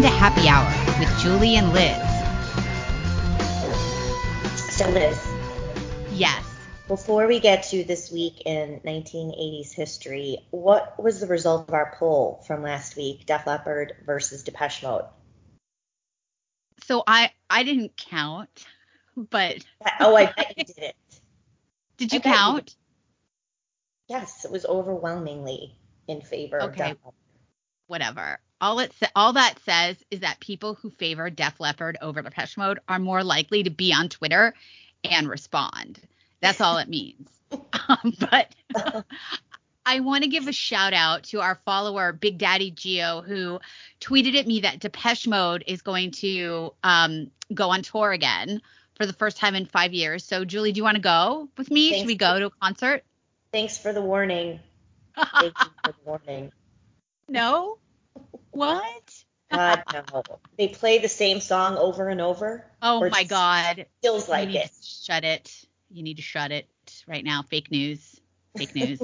Welcome to Happy Hour with Julie and Liz. So, Liz, Yes. before we get to this week in 1980s history, what was the result of our poll from last week, Def Leppard versus Depeche Mode? So I I didn't count, but Oh, I bet you didn't. did you bet you count? Yes, it was overwhelmingly in favor of Def Leppard. Whatever. All it sa- all that says is that people who favor Def Leppard over Depeche Mode are more likely to be on Twitter and respond. That's all it means. um, but I want to give a shout out to our follower Big Daddy Geo who tweeted at me that Depeche Mode is going to um, go on tour again for the first time in five years. So Julie, do you want to go with me? Thanks. Should we go to a concert? Thanks for the warning. Thank you for the warning. no. What? God, no. They play the same song over and over. Oh my God. Feels you like need it. to shut it. You need to shut it right now. Fake news. Fake news.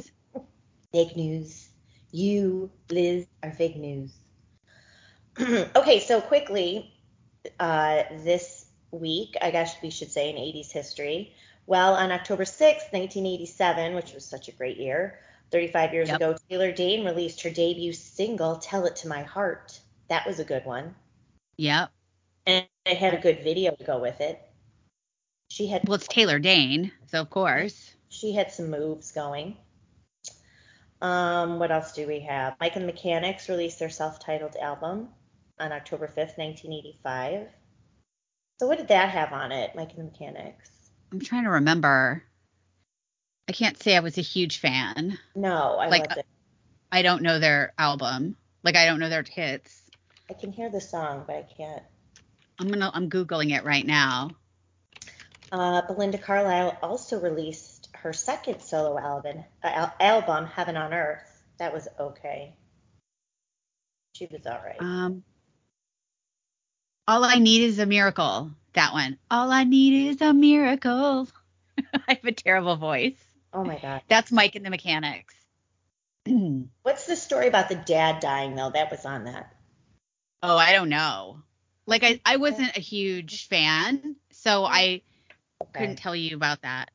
Fake news. You, Liz, are fake news. okay, so quickly, uh, this week, I guess we should say in 80s history. Well, on October 6th, 1987, which was such a great year, 35 years Yep. ago, Taylor Dayne released her debut single, Tell It to My Heart. That was a good one. yep. And it had a good video to go with it. She had Well, it's Taylor Dayne, so of course. she had some moves going. Um, what else do we have? Mike and the Mechanics released their self-titled album on October 5th, 1985. So what did that have on it, Mike and the Mechanics? I'm trying to remember. I can't say I was a huge fan. No, I Like, it. I don't know their album. Like I don't know their hits. I can hear the song, but I can't. I'm gonna I'm googling it right now. Uh, Belinda Carlisle also released her second solo album, uh, album Heaven on Earth. That was okay. She was all right. Um, all I need is a miracle. That one. All I need is a miracle. I have a terrible voice. Oh my God. That's Mike and the Mechanics. What's the story about the dad dying though? That was on that. Oh, I don't know. Like I, I wasn't a huge fan, so I Okay. couldn't tell you about that.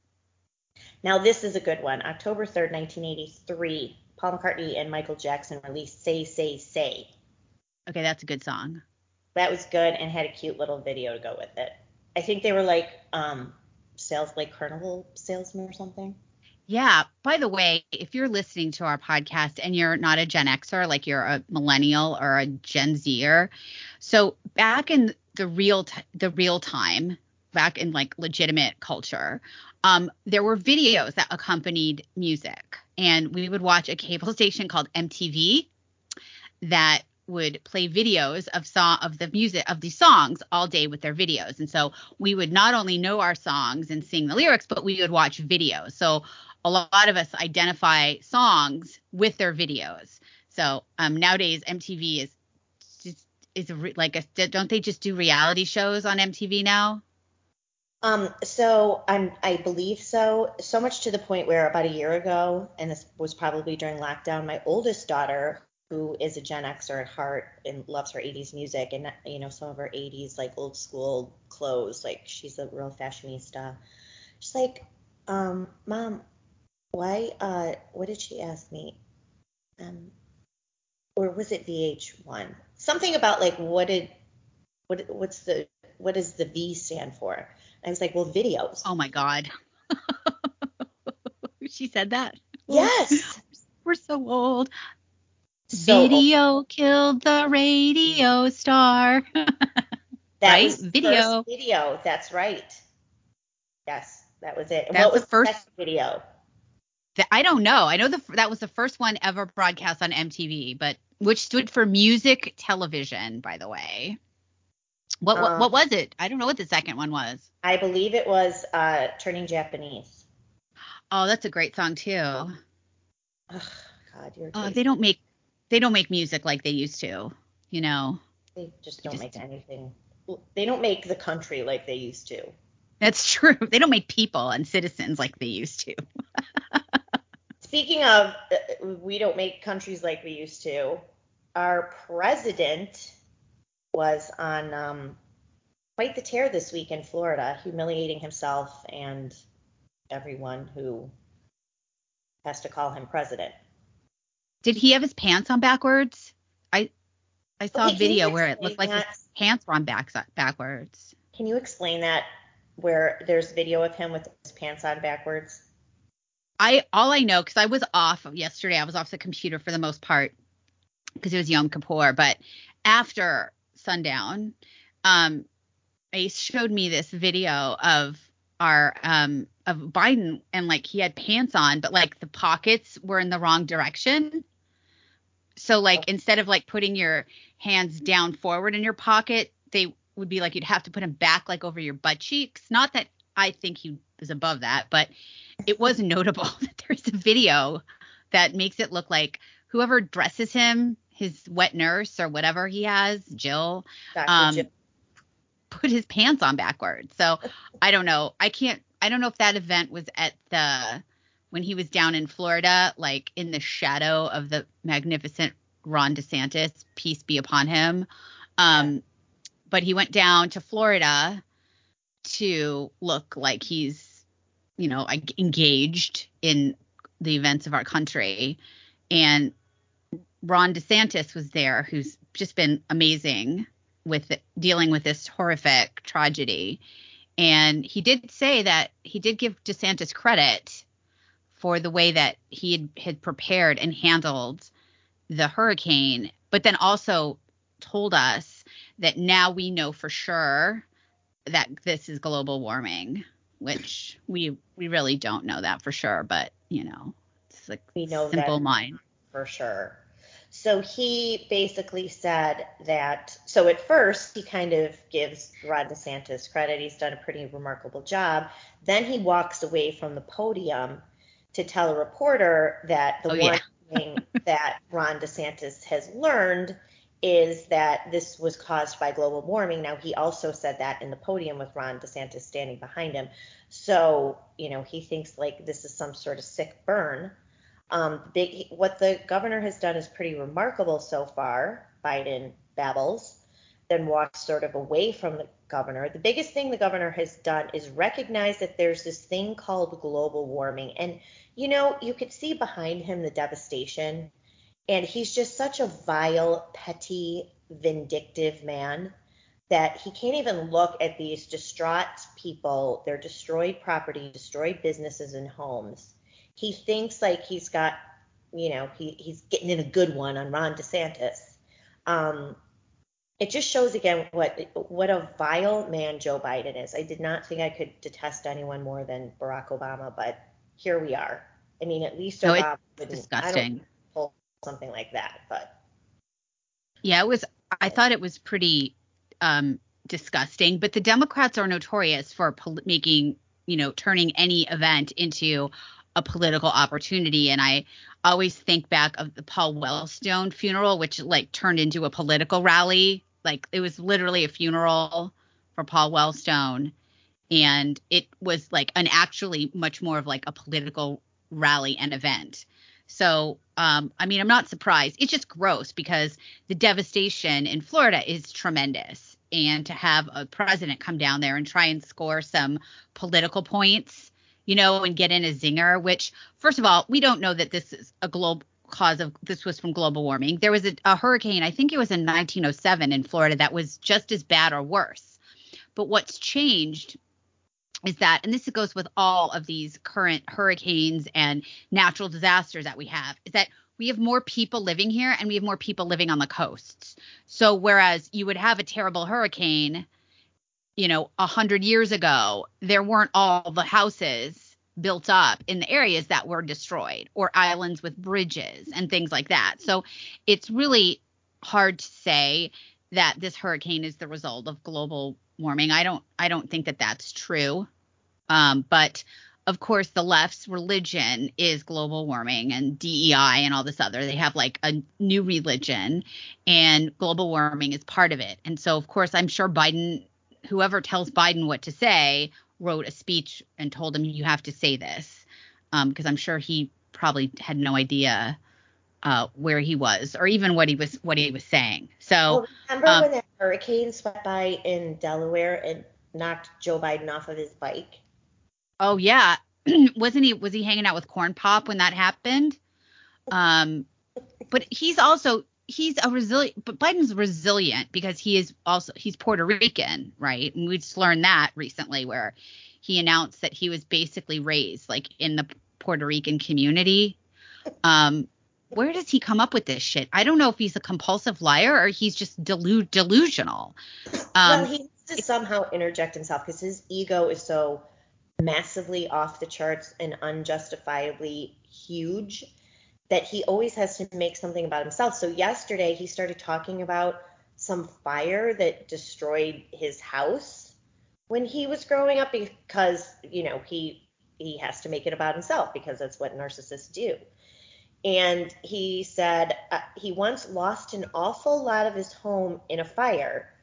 Now this is a good one. October 3rd, 1983, Paul McCartney and Michael Jackson released Say Say Say. Okay, that's a good song. That was good and had a cute little video to go with it. I think they were like um sales like carnival salesmen or something. Yeah. By the way, if you're listening to our podcast and you're not a Gen Xer, like you're a millennial or a Gen Zer, so back in the real t- the real time, back in like legitimate culture, um, there were videos that accompanied music, and we would watch a cable station called MTV that would play videos of song of the music of these songs all day with their videos. And so we would not only know our songs and sing the lyrics, but we would watch videos. So a lot of us identify songs with their videos. So um, nowadays MTV is just is re- like a don't they just do reality shows on MTV now? Um, so I'm, I believe so. So much to the point where about a year ago, and this was probably during lockdown, my oldest daughter, who is a Gen Xer at heart and loves her 80s music and you know some of her 80s like old school clothes, like she's a real fashionista. She's like, um, mom, why? Uh, what did she ask me? Um, or was it VH1? Something about like what did, what, what's the, what does the V stand for? I was like, well, videos. Oh my god. she said that. Yes. We're so old. So Video killed the radio star. that right? Video. video. That's right. Yes, that was it. And what was the first- video? I don't know. I know the that was the first one ever broadcast on MTV, but which stood for music television, by the way. What what, Um, what was it? I don't know what the second one was. I believe it was uh, Turning Japanese. Oh, that's a great song too. Ugh, God, you're Oh, they don't make they don't make music like they used to. You know, They just don't just- make anything. They don't make the country like they used to. that's true. They don't make people and citizens like they used to. Speaking of, uh, we don't make countries like we used to. Our president was on um, quite the tear this week in Florida, humiliating himself and everyone who has to call him president. Did he have his pants on backwards? I I saw Okay, a video where it looked like explain his pants were on back backwards. Can you explain that where there's video of him with his pants on backwards? I all I know because I was off yesterday. I was off the computer for the most part because it was Yom Kippur. But after sundown, um, Ace showed me this video of our um of Biden and like he had pants on, but like the pockets were in the wrong direction. So like instead of like putting your hands down forward in your pocket, they would be like you'd have to put them back like over your butt cheeks. Not that I think he was above that, but it was notable that there's a video that makes it look like whoever dresses him, his wet nurse or whatever he has, Jill, um, put his pants on backwards. So I don't know. I can't. I don't know if that event was at the when he was down in Florida, like in the shadow of the magnificent Ron DeSantis, peace be upon him. Um, But he went down to Florida to look like he's, you know, engaged in the events of our country. And Ron DeSantis was there, who's just been amazing with dealing with this horrific tragedy. And he did say that he did give DeSantis credit for the way that he had, had prepared and handled the hurricane, but then also told us that now we know for sure that this is global warming, which we we really don't know that for sure, but you know, it's like We know that. simple mind. for sure. So he basically said that. So at first, he kind of gives Ron DeSantis credit. He's done a pretty remarkable job. Then he walks away from the podium to tell a reporter that the Oh, one yeah. thing that Ron DeSantis has learned is that this was caused by global warming. Now, he also said that in the podium with Ron DeSantis standing behind him. So, you know, he thinks like this is some sort of sick burn. Um, big, what the governor has done is pretty remarkable so far. Biden babbles, then walks sort of away from the governor. The biggest thing the governor has done is recognize that there's this thing called global warming. And, you know, you could see behind him the devastation. And he's just such a vile, petty, vindictive man that he can't even look at these distraught people, their destroyed property, destroyed businesses and homes. He thinks like he's got, you know, he, he's getting in a good one on Ron DeSantis. Um, it just shows again what what a vile man Joe Biden is. I did not think I could detest anyone more than Barack Obama, but here we are. I mean, at least No, Obama wouldn't- I Disgusting. Something like that, but Yeah, it was. I thought it was pretty um, disgusting. But the Democrats are notorious for pol- making, you know, turning any event into a political opportunity. And I always think back of the Paul Wellstone funeral, which like turned into a political rally. Like it was literally a funeral for Paul Wellstone, and it was like an actually much more of like a political rally and event. So, um, I mean, I'm not surprised. It's just gross because the devastation in Florida is tremendous. And to have a president come down there and try and score some political points, you know, and get in a zinger, which, first of all, we don't know that this is a global cause of this was from global warming. There was a, a hurricane, I think it was in 1907 in Florida, that was just as bad or worse. But what's changed is that, and this goes with all of these current hurricanes and natural disasters that we have, is that we have more people living here and we have more people living on the coasts. So whereas you would have a terrible hurricane, you know, a hundred years ago, there weren't all the houses built up in the areas that were destroyed or islands with bridges and things like that. So it's really hard to say that this hurricane is the result of global warming. I don't I don't think that that's true. Um, but of course, the left's religion is global warming and DEI and all this other. They have like a new religion, and global warming is part of it. And so, of course, I'm sure Biden, whoever tells Biden what to say, wrote a speech and told him you have to say this, because I'm sure he probably had no idea uh, where he was or even what he was what he was saying. So Well, remember um, when that hurricane swept by in Delaware and knocked Joe Biden off of his bike? oh yeah, wasn't he was he hanging out with Corn Pop when that happened? Um, but he's also he's a resilient but Biden's resilient because he is also he's Puerto Rican, right? And we just learned that recently where he announced that he was basically raised like in the Puerto Rican community. Um where does he come up with this shit? I don't know if he's a compulsive liar or he's just delu- delusional. Um well, he needs to somehow interject himself because his ego is so massively off the charts and unjustifiably huge that he always has to make something about himself. So yesterday he started talking about some fire that destroyed his house when he was growing up because, you know, he he has to make it about himself because that's what narcissists do. And he said uh, he once lost an awful lot of his home in a fire.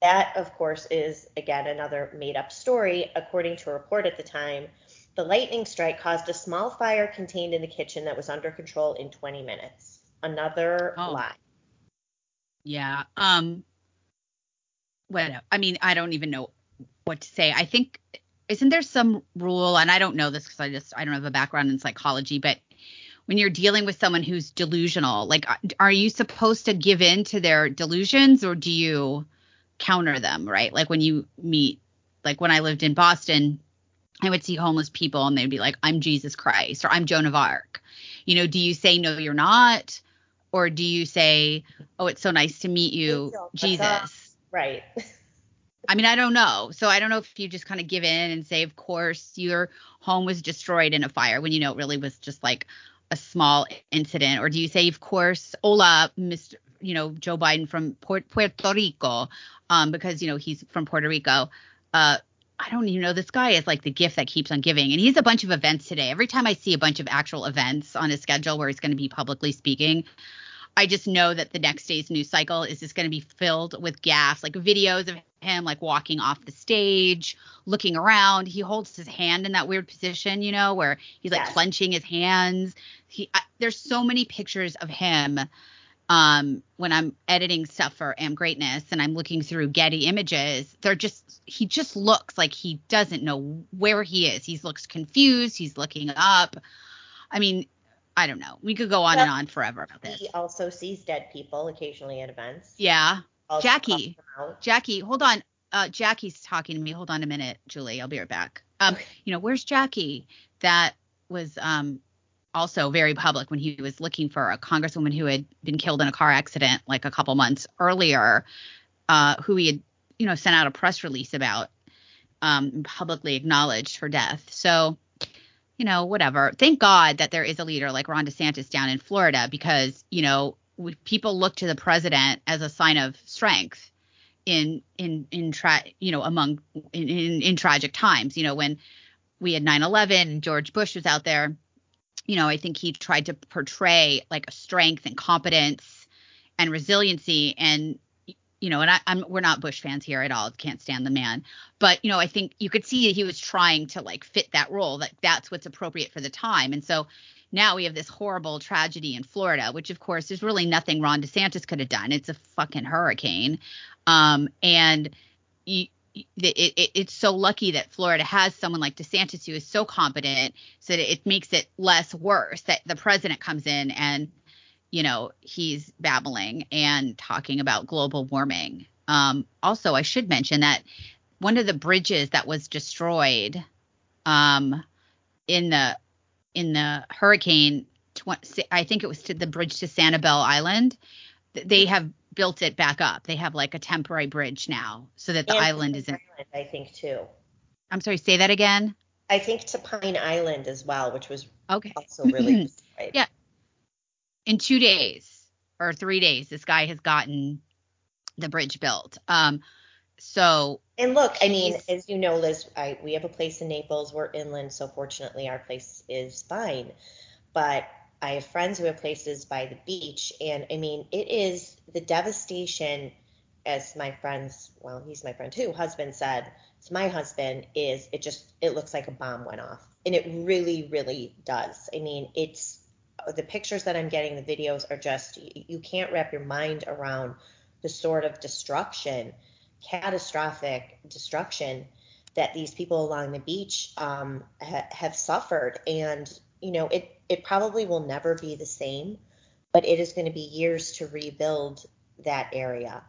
That, of course, is again another made up story. According to a report at the time, the lightning strike caused a small fire contained in the kitchen that was under control in 20 minutes. Another Oh. lie. Yeah. Um what I mean, I don't even know what to say. I think isn't there some rule and I don't know this cuz I just I don't have a background in psychology, but when you're dealing with someone who's delusional, like uh, are you supposed to give in to their delusions or do you counter them, right? Like when you meet like when I lived in Boston, I would see homeless people and they'd be like, I'm Jesus Christ or I'm Joan of Arc. You know, do you say, no, you're not? Or do you say, oh, it's so nice to meet you, Thank you. What's Jesus? Right. I mean, I don't know. So I don't know if you just kind of give in and say, of course, your home was destroyed in a fire when you know it really was just like a small incident. Or do you say, of course, hola, Mr. You know, Joe Biden from Puer- Puerto Rico, um, because you know he's from Puerto Rico. Uh, I don't even know. This guy is like the gift that keeps on giving, and he's a bunch of events today. Every time I see a bunch of actual events on his schedule where he's going to be publicly speaking, I just know that the next day's news cycle is just going to be filled with gaffes, like videos of him like walking off the stage, looking around. He holds his hand in that weird position, you know, where he's like Yes. clenching his hands. He I, there's so many pictures of him um when I'm editing stuff for Am Greatness and I'm looking through Getty images, they're just he just looks like he doesn't know where he is. He looks confused, he's looking up. I mean, I don't know. We could go on and on forever about this. He also sees dead people occasionally at events. Yeah. Also Jackie. calls them out. Jackie, hold on. Uh, Jackie's talking to me. Hold on a minute, Julie. I'll be right back. Um, you know, where's Jackie? That was um also very public when he was looking for a congresswoman who had been killed in a car accident like a couple months earlier, uh, who he had, you know, sent out a press release about, um, publicly acknowledged her death. So, you know, whatever. Thank God that there is a leader like Ron DeSantis down in Florida because, you know, people look to the president as a sign of strength in in in tra- you know among in, in in tragic times you know when we had 9/11 and George Bush was out there you know I think he tried to portray like a strength and competence and resiliency and you know and I, I'm we're not Bush fans here at all can't stand the man. But you know I think you could see he was trying to like fit that role that that's what's appropriate for the time. And so now we have this horrible tragedy in Florida which of course there's really nothing Ron DeSantis could have done. It's a fucking hurricane. Um, and you, it, it, it's so lucky that Florida has someone like DeSantis who is so competent, so that it makes it less worse that the president comes in and, you know, he's babbling and talking about global warming. Um, also, I should mention that one of the bridges that was destroyed um, in the in the hurricane, tw- I think it was to the bridge to Sanibel Island. They have built it back up. They have like a temporary bridge now so that the And island Pine isn't. Island, I think too. I'm sorry, say that again. I think to Pine Island as well, which was Okay. also really destroyed. Yeah. In two days or three days, this guy has gotten the bridge built. Um, so And look, I mean, as you know, Liz, I, we have a place in Naples. We're inland, so fortunately our place is fine. But I have friends who have places by the beach, and I mean, it is the devastation, as my friend's, well, he's my friend too, husband said, it's my husband, is it just, it looks like a bomb went off. And it really, really does. I mean, it's the pictures that I'm getting, the videos are just you can't wrap your mind around the sort of destruction, catastrophic destruction that these people along the beach um, ha- have suffered. And you know, it it probably will never be the same, but it is going to be years to rebuild that area.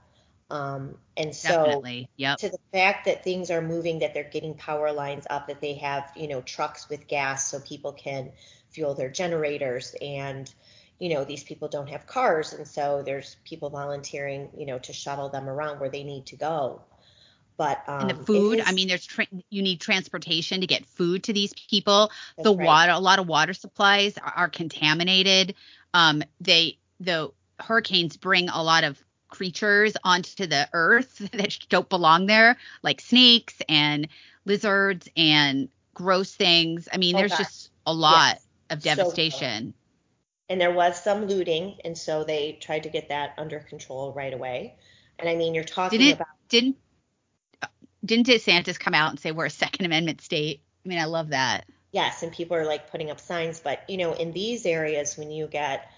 Um, and so Yep. to the fact that things are moving, that they're getting power lines up, that they have, you know, trucks with gas so people can fuel their generators and you know these people don't have cars and so there's people volunteering you know to shuttle them around where they need to go but um, and the food is, i mean there's tra- you need transportation to get food to these people the right. water a lot of water supplies are, are contaminated um they the hurricanes bring a lot of creatures onto the earth that don't belong there like snakes and lizards and gross things i mean Oh, there's God. just a lot Yes. Of So devastation and there was some looting and so they tried to get that under control right away and i mean you're talking didn't about didn't didn't DeSantis come out and say we're a Second Amendment state? I mean, I love that. yes and people are like putting up signs but you know in these areas when you get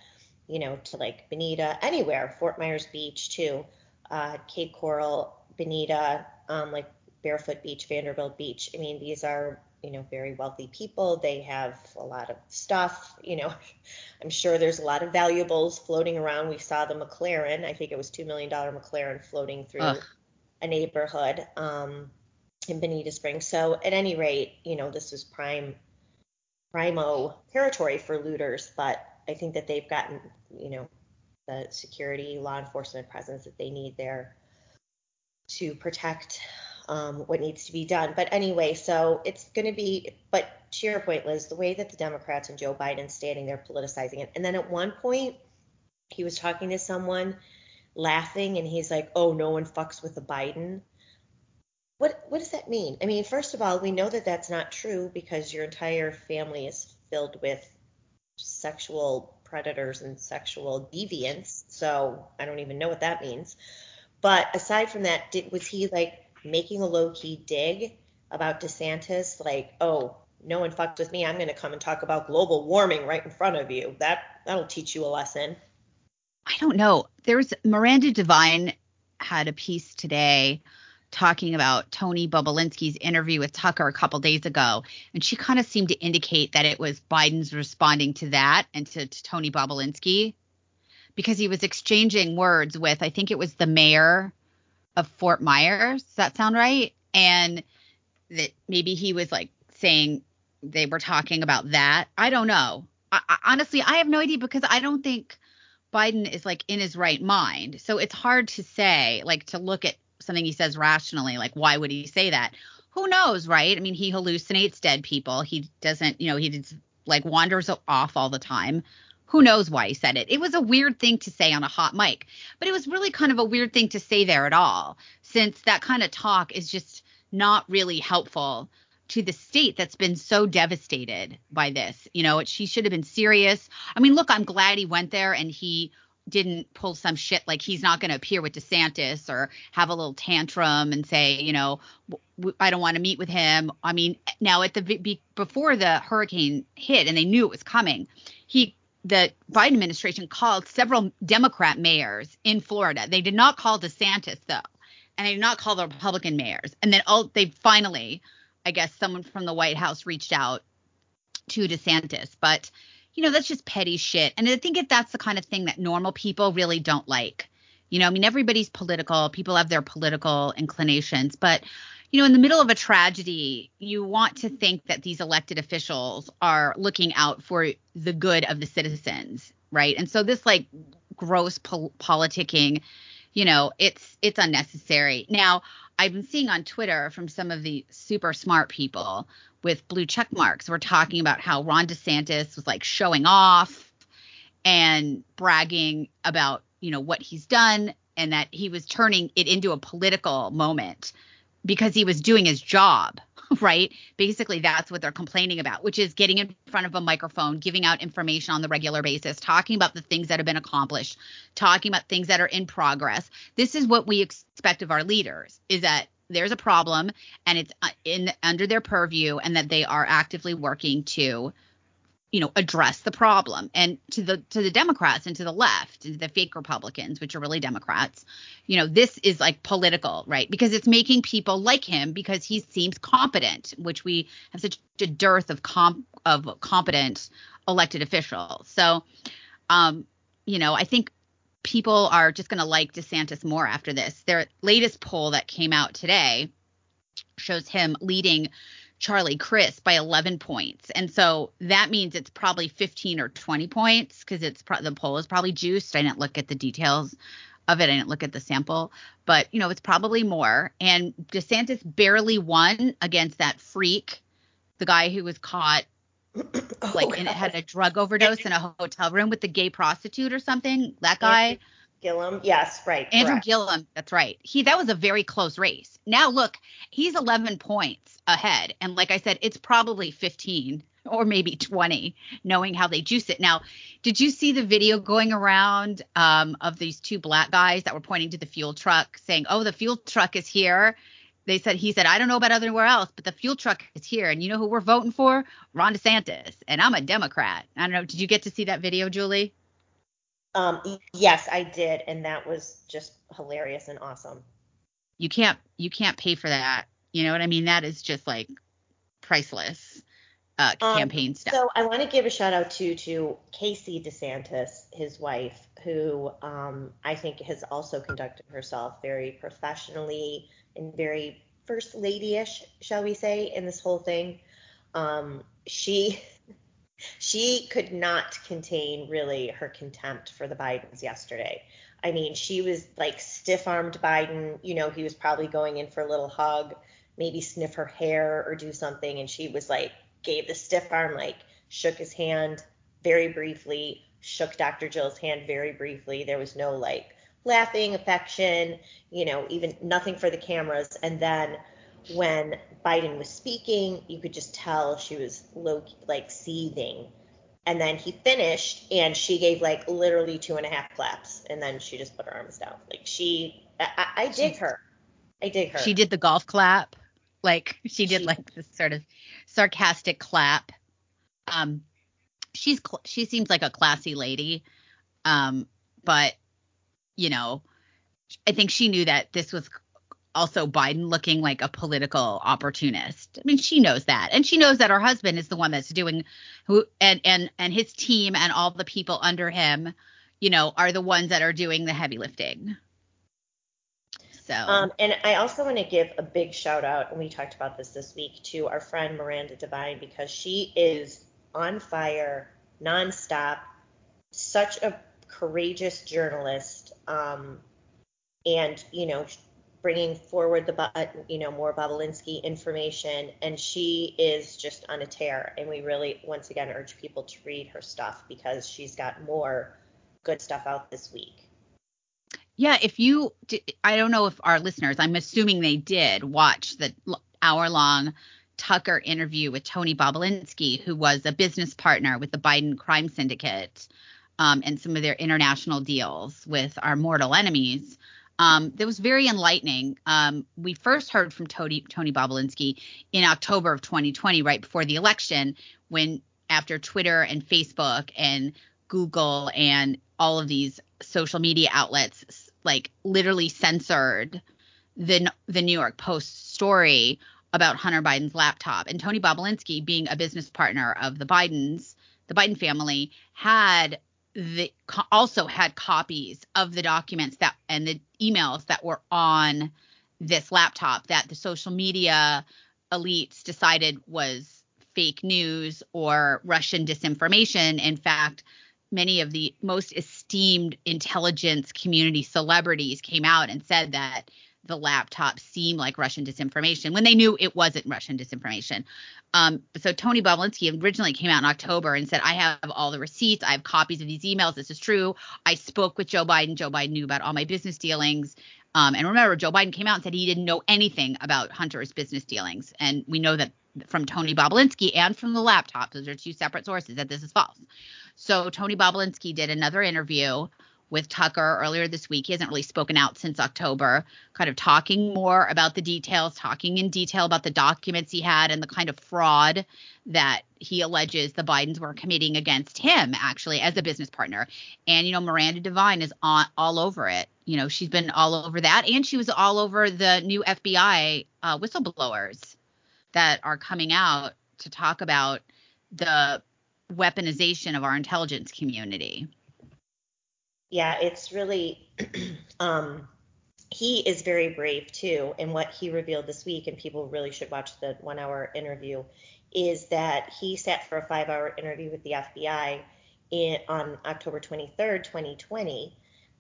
you know to like bonita anywhere fort myers beach too uh, cape coral bonita um, like barefoot beach vanderbilt beach i mean these are you know very wealthy people they have a lot of stuff you know i'm sure there's a lot of valuables floating around we saw the mclaren i think it was $2 million mclaren floating through Ugh. a neighborhood um, in Bonita Springs. So at any rate, you know, this was prime primo territory for looters, but I think that they've gotten, you know, the security law enforcement presence that they need there to protect um, what needs to be done. But anyway, so it's going to be, but to your point, Liz, the way that the Democrats and Joe Biden standing there politicizing it. And then at one point, he was talking to someone laughing and he's like, oh, no one fucks with the Biden. What, what does that mean? I mean, first of all, we know that that's not true because your entire family is filled with sexual predators and sexual deviants. So I don't even know what that means. But aside from that, did, was he like making a low key dig about DeSantis? Like, oh, no one fucked with me. I'm going to come and talk about global warming right in front of you. That that'll teach you a lesson. I don't know. There's Miranda Devine had a piece today talking about Tony Bobulinski's interview with Tucker a couple days ago, and she kind of seemed to indicate that it was Biden's responding to that and to, to Tony Bobulinski because he was exchanging words with I think it was the mayor of Fort Myers. Does that sound right? And that maybe he was like saying they were talking about that. I don't know. I, I, honestly, I have no idea because I don't think Biden is like in his right mind. So it's hard to say, like to look at something he says rationally, like why would he say that? Who knows, right? I mean, he hallucinates dead people. He doesn't, you know, he just like wanders off all the time. Who knows why he said it? It was a weird thing to say on a hot mic, but it was really kind of a weird thing to say there at all, since that kind of talk is just not really helpful to the state that's been so devastated by this. You know, she should have been serious. I mean, look, I'm glad he went there and he didn't pull some shit like he's not going to appear with DeSantis or have a little tantrum and say, you know, I don't want to meet with him. I mean, now at the be, before the hurricane hit and they knew it was coming, he the Biden administration called several Democrat mayors in Florida. They did not call DeSantis though, and they did not call the Republican mayors. And then all they finally, I guess, someone from the White House reached out to DeSantis, but you know that's just petty shit. And I think if that's the kind of thing that normal people really don't like. You know, I mean, everybody's political. People have their political inclinations, but you know, in the middle of a tragedy, you want to think that these elected officials are looking out for the good of the citizens, right? And so this like gross pol- politicking, you know, it's it's unnecessary. Now, I've been seeing on Twitter from some of the super smart people with blue check marks. We're talking about how Ron DeSantis was like showing off and bragging about, you know, what he's done and that he was turning it into a political moment because he was doing his job, right? Basically, that's what they're complaining about, which is getting in front of a microphone, giving out information on the regular basis, talking about the things that have been accomplished, talking about things that are in progress. This is what we expect of our leaders is that there's a problem and it's uh, in under their purview and that they are actively working to you know address the problem. And to the to the democrats and to the left and the fake republicans which are really democrats you know this is like political right? Because it's making people like him because he seems competent which we have such a dearth of comp of competent elected officials. So um you know i think people are just going to like desantis more after this. Their latest poll that came out today shows him leading Charlie Crist by 11 points. And so that means it's probably 15 or 20 points because it's pro- the poll is probably juiced. I didn't look at the details of it. I didn't look at the sample, but you know, it's probably more. And DeSantis barely won against that freak, the guy who was caught oh, like and had a drug overdose in a hotel room with the gay prostitute or something. That guy. Andrew Gillum. Yes, right. Andrew correct. Gillum. That's right. He that was a very close race. Now look, he's 11 points ahead. And like I said, it's probably 15 or maybe 20, knowing how they juice it. Now, did you see the video going around um, of these two black guys that were pointing to the fuel truck saying, oh, the fuel truck is here? They said, he said, I don't know about anywhere else, but the fuel truck is here. And you know who we're voting for? Ron DeSantis. And I'm a Democrat. I don't know. Did you get to see that video, Julie? Um, yes, I did. And that was just hilarious and awesome. You can't, you can't pay for that you know what I mean? That is just like priceless uh, um, campaign stuff. So I want to give a shout out to to Casey DeSantis, his wife, who um, I think has also conducted herself very professionally and very first lady-ish, shall we say, in this whole thing. Um, she she could not contain really her contempt for the Bidens yesterday. I mean, she was like stiff armed Biden. You know, he was probably going in for a little hug maybe sniff her hair or do something. And she was like, gave the stiff arm, like shook his hand very briefly, shook Dr. Jill's hand very briefly. There was no like laughing, affection, you know, even nothing for the cameras. And then when Biden was speaking, you could just tell she was low, like seething. And then he finished, and she gave like literally two and a half claps, and then she just put her arms down. Like she, I, I dig her. I dig her. She did the golf clap. Like she did she, like this sort of sarcastic clap. Um, she's cl- she seems like a classy lady. Um, but you know, I think she knew that this was also Biden looking like a political opportunist. I mean, she knows that. And she knows that her husband is the one that's doing who and and and his team and all the people under him, you know, are the ones that are doing the heavy lifting. So, um, and I also want to give a big shout out, and we talked about this this week, to our friend Miranda Devine because she is on fire, nonstop, such a courageous journalist, um, and you know, bringing forward the you know more Bobulinski information, and she is just on a tear. And we really, once again, urge people to read her stuff because she's got more good stuff out this week. Yeah, if you, I don't know if our listeners, I'm assuming they did watch the hour long Tucker interview with Tony Bobulinski, who was a business partner with the Biden crime syndicate um, and some of their international deals with our mortal enemies. Um, that was very enlightening. Um, we first heard from Tony, Tony Bobulinski in October of 2020, right before the election, when after Twitter and Facebook and Google and all of these social media outlets like literally censored the the New York Post story about Hunter Biden's laptop. And Tony Bobulinski, being a business partner of the Bidens, the Biden family, had the also had copies of the documents that and the emails that were on this laptop that the social media elites decided was fake news or Russian disinformation. In fact, many of the most esteemed intelligence community celebrities came out and said that the laptop seemed like Russian disinformation when they knew it wasn't Russian disinformation. Um, so Tony Bobulinski originally came out in October and said, I have all the receipts. I have copies of these emails. This is true. I spoke with Joe Biden. Joe Biden knew about all my business dealings. Um, and remember, Joe Biden came out and said he didn't know anything about Hunter's business dealings. And we know that from Tony Bobulinski and from the laptop, those are two separate sources, that this is false. So Tony Bobulinski did another interview with Tucker earlier this week. He hasn't really spoken out since October, kind of talking more about the details, talking in detail about the documents he had and the kind of fraud that he alleges the Bidens were committing against him, actually, as a business partner. And, you know, Miranda Devine is on, all over it. You know, she's been all over that. And she was all over the new FBI uh, whistleblowers that are coming out to talk about the weaponization of our intelligence community. Yeah, it's really um he is very brave too and what he revealed this week and people really should watch the 1 hour interview is that he sat for a 5 hour interview with the FBI in, on October 23rd, 2020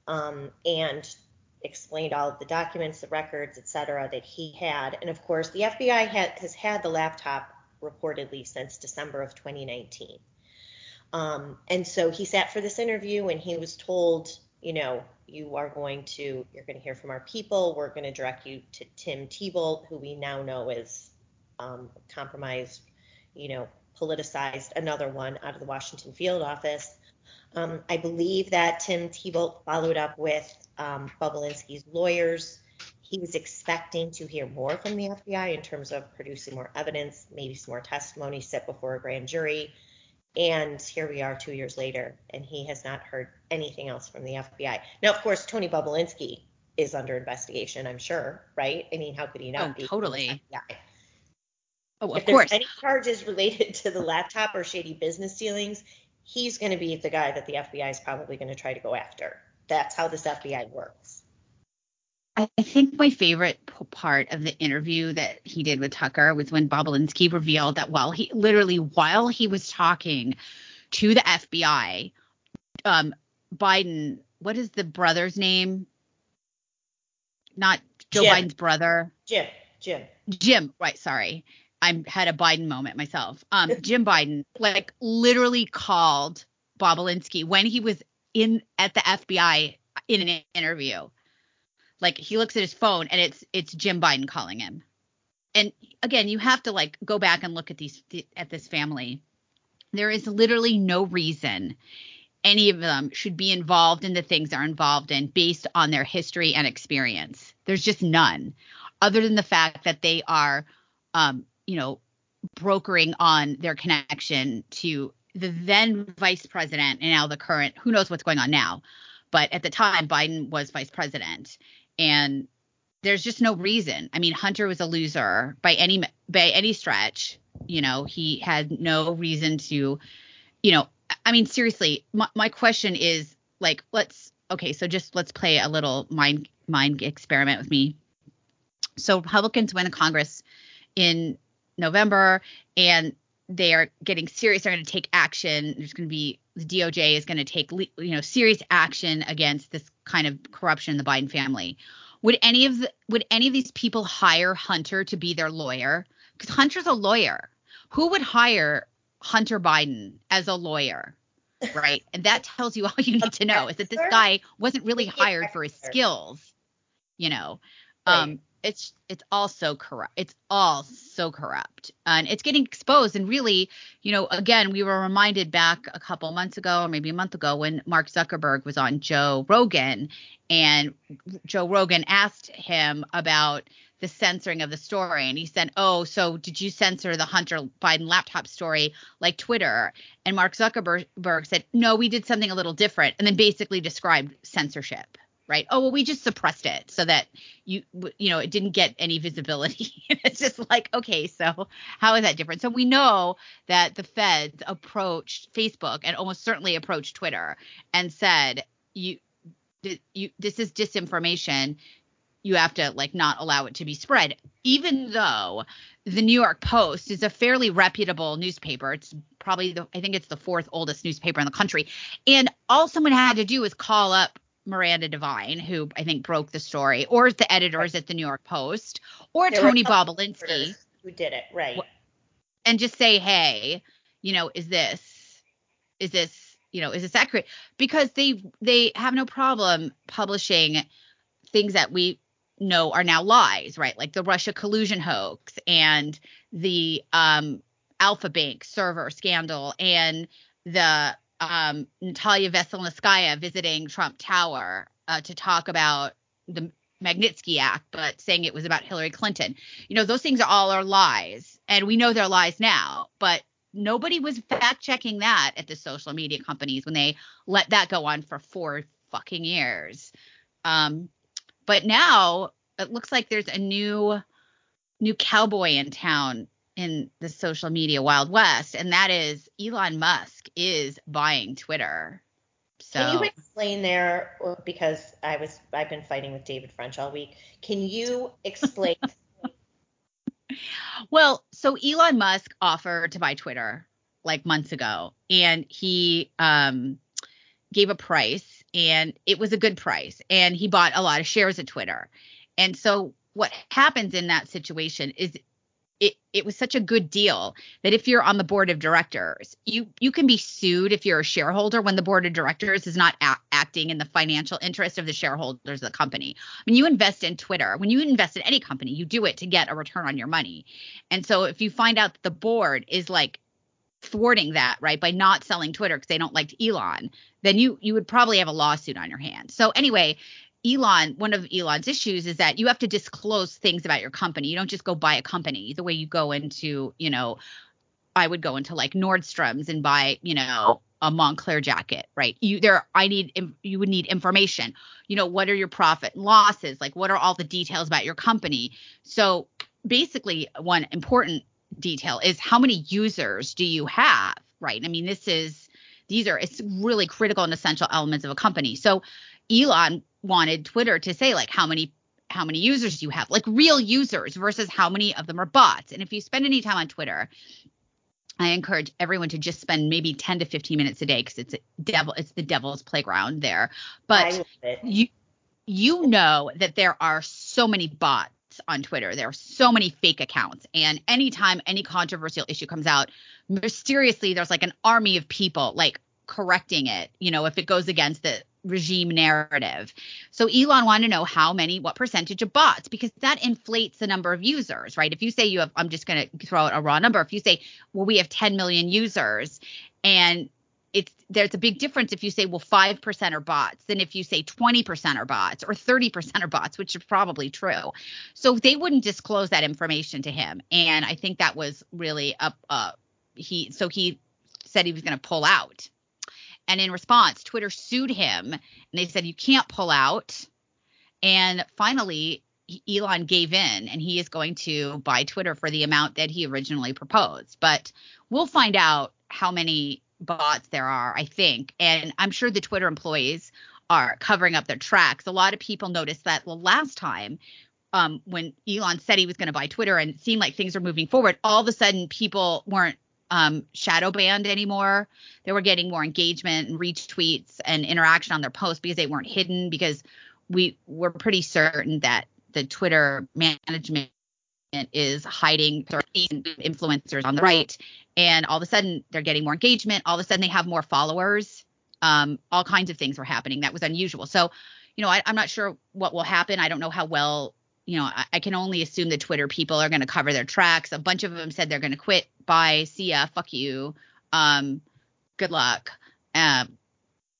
um, and explained all of the documents, the records, et cetera, that he had. And of course, the FBI had, has had the laptop reportedly since December of 2019. Um, and so he sat for this interview and he was told, you know, you are going to, you're going to hear from our people. We're going to direct you to Tim Thibault, who we now know is um, compromised, you know, politicized, another one out of the Washington field office. Um, I believe that Tim Thibault followed up with um, Bobulinski's lawyers. He was expecting to hear more from the FBI in terms of producing more evidence, maybe some more testimony set before a grand jury. And here we are two years later, and he has not heard anything else from the FBI. Now, of course, Tony Bobulinski is under investigation, I'm sure, right? I mean, how could he not oh, be? Totally. Oh, of if course. Any charges related to the laptop or shady business dealings, he's going to be the guy that the FBI is probably going to try to go after. That's how this FBI works. I think my favorite part of the interview that he did with Tucker was when Bobulinski revealed that while he literally while he was talking to the FBI, um, Biden, what is the brother's name? Not Joe Jim. Biden's brother. Jim. Jim. Jim. Right. Sorry. I had a Biden moment myself. Um, Jim Biden, like, literally called Bobulinski when he was in at the FBI in an interview like he looks at his phone and it's it's Jim Biden calling him. And again, you have to like go back and look at these at this family. There is literally no reason any of them should be involved in the things they're involved in based on their history and experience. There's just none, other than the fact that they are, um, you know, brokering on their connection to the then vice president and now the current. Who knows what's going on now? But at the time, Biden was vice president, and there's just no reason. I mean, Hunter was a loser by any by any stretch. You know, he had no reason to, you know, I mean, seriously, my, my question is like, let's okay, so just let's play a little mind mind experiment with me. So Republicans win Congress in November, and they are getting serious. They're going to take action. There's going to be the DOJ is going to take you know serious action against this kind of corruption in the Biden family. Would any of the, would any of these people hire Hunter to be their lawyer? Because Hunter's a lawyer. Who would hire Hunter Biden as a lawyer? Right. and that tells you all you need to know is that this guy wasn't really hired for his skills. You know. Um it's it's all so corrupt. It's all so corrupt, and it's getting exposed. And really, you know, again, we were reminded back a couple months ago, or maybe a month ago, when Mark Zuckerberg was on Joe Rogan, and Joe Rogan asked him about the censoring of the story, and he said, "Oh, so did you censor the Hunter Biden laptop story like Twitter?" And Mark Zuckerberg said, "No, we did something a little different," and then basically described censorship right? Oh, well, we just suppressed it so that you, you know, it didn't get any visibility. it's just like, okay, so how is that different? So we know that the feds approached Facebook and almost certainly approached Twitter and said, you, you, this is disinformation. You have to like not allow it to be spread, even though the New York Post is a fairly reputable newspaper. It's probably the, I think it's the fourth oldest newspaper in the country. And all someone had to do was call up Miranda Devine, who I think broke the story, or the editors at the New York Post, or there Tony Bobulinski, who did it, right? And just say, hey, you know, is this, is this, you know, is this accurate? Because they they have no problem publishing things that we know are now lies, right? Like the Russia collusion hoax and the um, Alfa Bank server scandal and the um, Natalia Veselnitskaya visiting Trump Tower uh, to talk about the Magnitsky Act, but saying it was about Hillary Clinton. You know, those things are all are lies, and we know they're lies now. But nobody was fact checking that at the social media companies when they let that go on for four fucking years. Um, but now it looks like there's a new new cowboy in town in the social media wild west, and that is Elon Musk is buying Twitter. So, Can you explain there because I was I've been fighting with David French all week. Can you explain well, so Elon Musk offered to buy Twitter like months ago, and he um, gave a price, and it was a good price, and he bought a lot of shares of Twitter. And so what happens in that situation is it, it was such a good deal that if you're on the board of directors, you you can be sued if you're a shareholder when the board of directors is not a- acting in the financial interest of the shareholders of the company. When you invest in Twitter, when you invest in any company, you do it to get a return on your money. And so if you find out that the board is like thwarting that, right, by not selling Twitter because they don't like Elon, then you you would probably have a lawsuit on your hands. So anyway, Elon, one of Elon's issues is that you have to disclose things about your company. You don't just go buy a company the way you go into, you know, I would go into like Nordstrom's and buy, you know, a Moncler jacket, right? You there, I need, you would need information. You know, what are your profit and losses? Like, what are all the details about your company? So basically, one important detail is how many users do you have, right? I mean, this is, these are, it's really critical and essential elements of a company. So Elon wanted Twitter to say like how many how many users you have like real users versus how many of them are bots and if you spend any time on twitter i encourage everyone to just spend maybe 10 to 15 minutes a day because it's a devil it's the devil's playground there but you you know that there are so many bots on Twitter. There are so many fake accounts. And anytime any controversial issue comes out, mysteriously there's like an army of people like correcting it, you know, if it goes against the regime narrative. So Elon wanted to know how many, what percentage of bots, because that inflates the number of users, right? If you say you have, I'm just going to throw out a raw number. If you say, well, we have 10 million users and it's there's a big difference if you say well 5% are bots than if you say 20% are bots or 30% are bots which is probably true so they wouldn't disclose that information to him and i think that was really uh he so he said he was going to pull out and in response, Twitter sued him and they said, you can't pull out. And finally, Elon gave in and he is going to buy Twitter for the amount that he originally proposed. But we'll find out how many bots there are, I think. And I'm sure the Twitter employees are covering up their tracks. A lot of people noticed that the last time um, when Elon said he was going to buy Twitter and seemed like things were moving forward, all of a sudden people weren't um, shadow banned anymore. They were getting more engagement and retweets and interaction on their posts because they weren't hidden because we were pretty certain that the Twitter management is hiding influencers on the right. And all of a sudden they're getting more engagement. All of a sudden they have more followers. Um, all kinds of things were happening that was unusual. So you know I, i'm not sure what will happen. I don't know how well you know, I, I, can only assume the Twitter people are going to cover their tracks. A bunch of them said they're going to quit. Bye. See ya. Fuck you. Um, good luck. Um,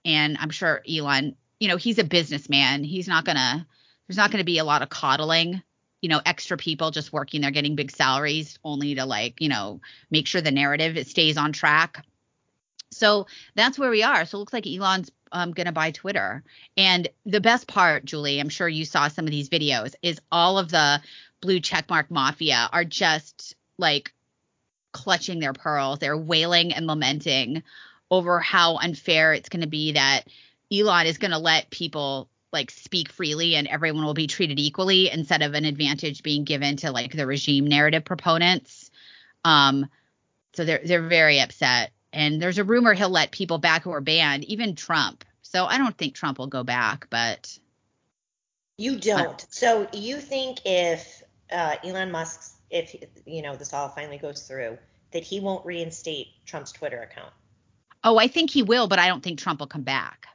and I'm sure Elon, you know, he's a businessman. He's not going to, there's not going to be a lot of coddling, you know, extra people just working there getting big salaries only to like, you know, make sure the narrative it stays on track. So that's where we are. So it looks like Elon's um, going to buy Twitter. And the best part, Julie, I'm sure you saw some of these videos, is all of the blue checkmark mafia are just like clutching their pearls. They're wailing and lamenting over how unfair it's going to be that Elon is going to let people like speak freely and everyone will be treated equally instead of an advantage being given to like the regime narrative proponents. Um, so they're they're very upset and there's a rumor he'll let people back who are banned, even Trump. So I don't think Trump will go back, but you don't. so you think if uh, Elon Musk, if you know this all finally goes through, that he won't reinstate Trump's Twitter account? Oh, I think he will, but I don't think Trump will come back.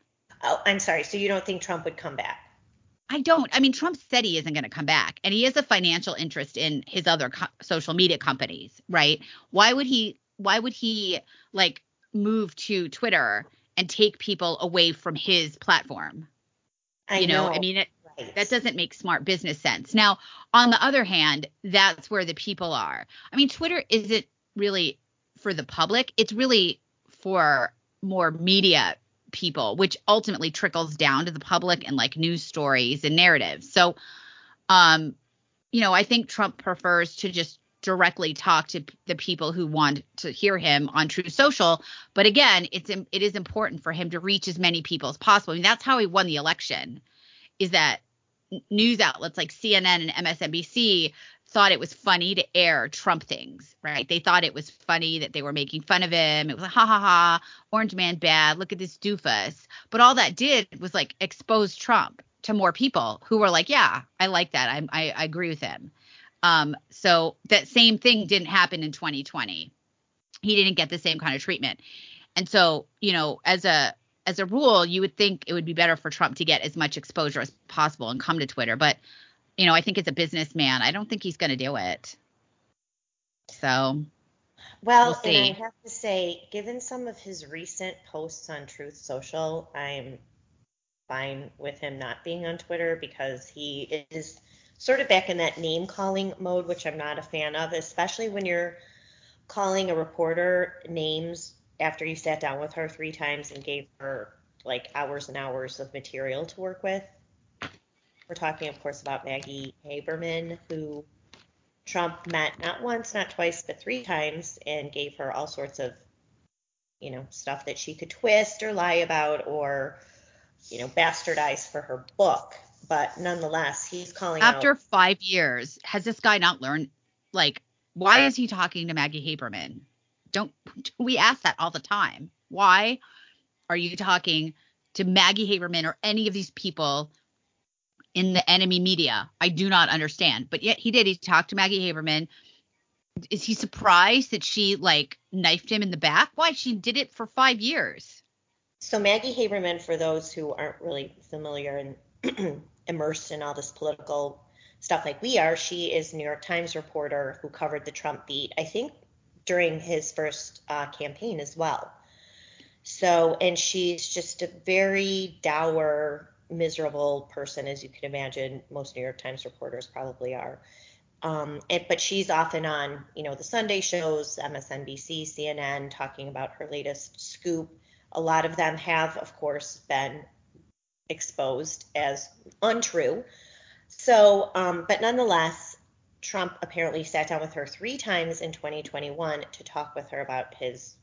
Oh, I'm sorry. So you don't think Trump would come back? I don't. I mean, Trump said he isn't going to come back, and he has a financial interest in his other co- social media companies, right? Why would he why would he like move to Twitter and take people away from his platform. I you know, know. I mean, it, Right. that doesn't make smart business sense. Now, on the other hand, that's where the people are. I mean, Twitter isn't really for the public, it's really for more media people, which ultimately trickles down to the public and like news stories and narratives. So, um, you know, I think Trump prefers to just directly talk to the people who want to hear him on Truth Social. But again, it's it is important for him to reach as many people as possible. I mean, that's how he won the election. Is that news outlets like CNN and MSNBC thought it was funny to air Trump things, right? They thought it was funny that they were making fun of him. It was like, ha ha ha, Orange Man bad. Look at this doofus. But all that did was like expose Trump to more people who were like, yeah, I like that. I, I, I agree with him. Um, so that same thing didn't happen in 2020. He didn't get the same kind of treatment. And so, you know, as a as a rule, you would think it would be better for Trump to get as much exposure as possible and come to Twitter. But, you know, I think as a businessman, I don't think he's going to do it. So, Well, We'll and I have to say, given some of his recent posts on Truth Social, I'm fine with him not being on Twitter because he is sort of back in that name calling mode, which I'm not a fan of, especially when you're calling a reporter names after you sat down with her three times and gave her like hours and hours of material to work with. We're talking, of course, about Maggie Haberman, who Trump met not once, not twice, but three times and gave her all sorts of, you know, stuff that she could twist or lie about or, you know, bastardize for her book. But nonetheless, he's calling after out. five years, has this guy not learned? Like, why is he talking to Maggie Haberman? Don't we ask that all the time? Why are you talking to Maggie Haberman or any of these people in the enemy media? I do not understand. But yet he did. He talked to Maggie Haberman. Is he surprised that she like knifed him in the back? Why? She did it for five years. So Maggie Haberman, for those who aren't really familiar and immersed in all this political stuff like we are, she is New York Times reporter who covered the Trump beat. I think during his first uh, campaign as well. So, and she's just a very dour, miserable person, as you can imagine. Most New York Times reporters probably are. Um, and, but she's often on, you know, the Sunday shows, MSNBC, CNN, talking about her latest scoop. A lot of them have, of course, been exposed as untrue. So, um, but nonetheless, Trump apparently sat down with her three times in 2021 to talk with her about his,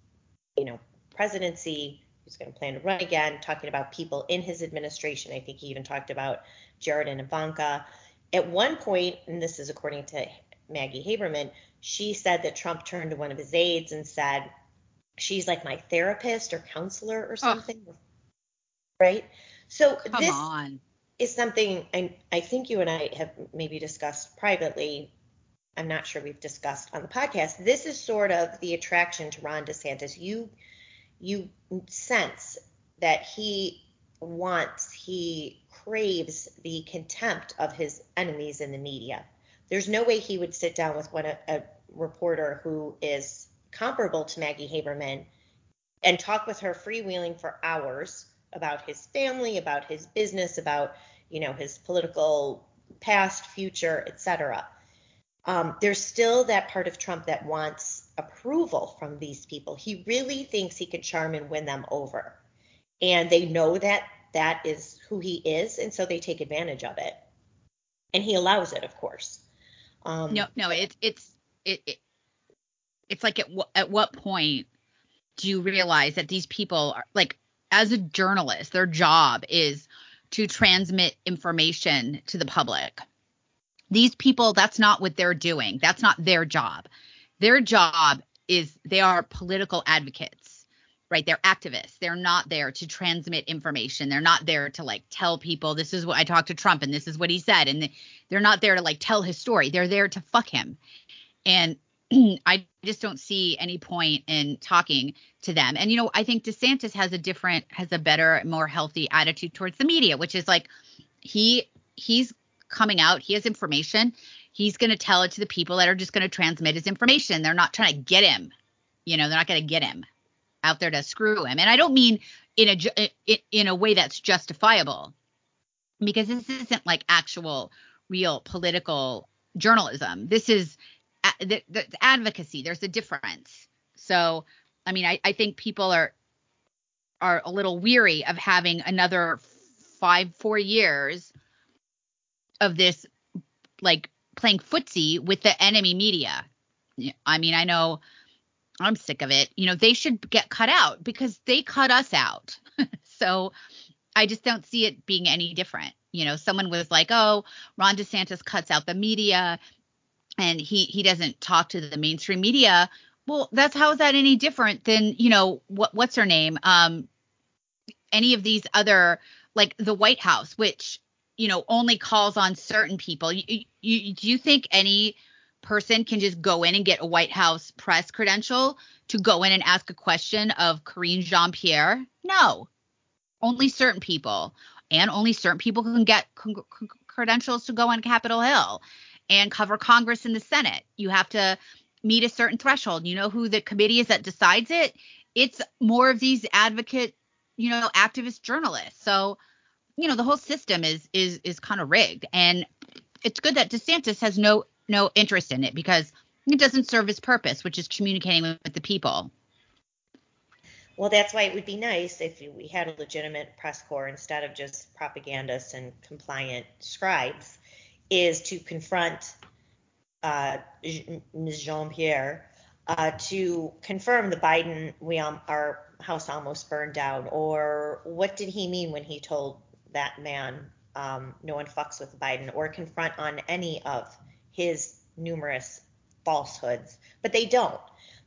you know, presidency. He's going to plan to run again, talking about people in his administration. I think he even talked about Jared and Ivanka. At one point, and this is according to Maggie Haberman, she said that Trump turned to one of his aides and said, She's like my therapist or counselor or something. Right? So Come this on. is something I, I think you and I have maybe discussed privately. I'm not sure we've discussed on the podcast. This is sort of the attraction to Ron DeSantis. You you sense that he wants, he craves the contempt of his enemies in the media. There's no way he would sit down with one a, a reporter who is comparable to Maggie Haberman and talk with her freewheeling for hours about his family, about his business, about you know his political past, future, etc. Um, there's still that part of Trump that wants approval from these people. He really thinks he can charm and win them over, and they know that that is who he is, and so they take advantage of it, and he allows it, of course. Um, No, no, it's it's it, it it's like at what at what point do you realize that these people are like as a journalist, their job is to transmit information to the public. These people, that's not what they're doing. That's not their job. Their job is they are political advocates, right? They're activists. They're not there to transmit information. They're not there to like tell people this is what I talked to Trump and this is what he said. And they're not there to like tell his story. They're there to fuck him. And I just don't see any point in talking to them. And you know, I think DeSantis has a different, has a better, more healthy attitude towards the media, which is like he he's coming out, he has information, he's going to tell it to the people that are just going to transmit his information. They're not trying to get him, you know, they're not going to get him out there to screw him. And I don't mean in a in a way that's justifiable because this isn't like actual real political journalism this is the, the advocacy there's a difference so i mean I, I think people are are a little weary of having another five four years of this like playing footsie with the enemy media i mean i know I'm sick of it. You know, they should get cut out because they cut us out. so I just don't see it being any different. You know, someone was like, "Oh, Ron DeSantis cuts out the media and he he doesn't talk to the mainstream media." Well, that's how is that any different than, you know, what what's her name? Um any of these other like the White House, which, you know, only calls on certain people. You, you, do you think any person can just go in and get a White House press credential to go in and ask a question of Karine Jean Pierre? No, only certain people, and only certain people can get credentials to go on Capitol Hill and cover Congress and the Senate. You have to meet a certain threshold. You know who the committee is that decides it? It's more of these advocate, you know, activist journalists. So, you know, the whole system is is is kind of rigged. And it's good that DeSantis has no no interest in it because it doesn't serve his purpose, which is communicating with the people. Well, that's why it would be nice if we had a legitimate press corps instead of just propagandists and compliant scribes, is to confront uh, Ms. Jean Pierre uh, to confirm the Biden, we um, our house almost burned down, or what did he mean when he told that man um, no one fucks with Biden, or confront on any of his numerous falsehoods, but they don't.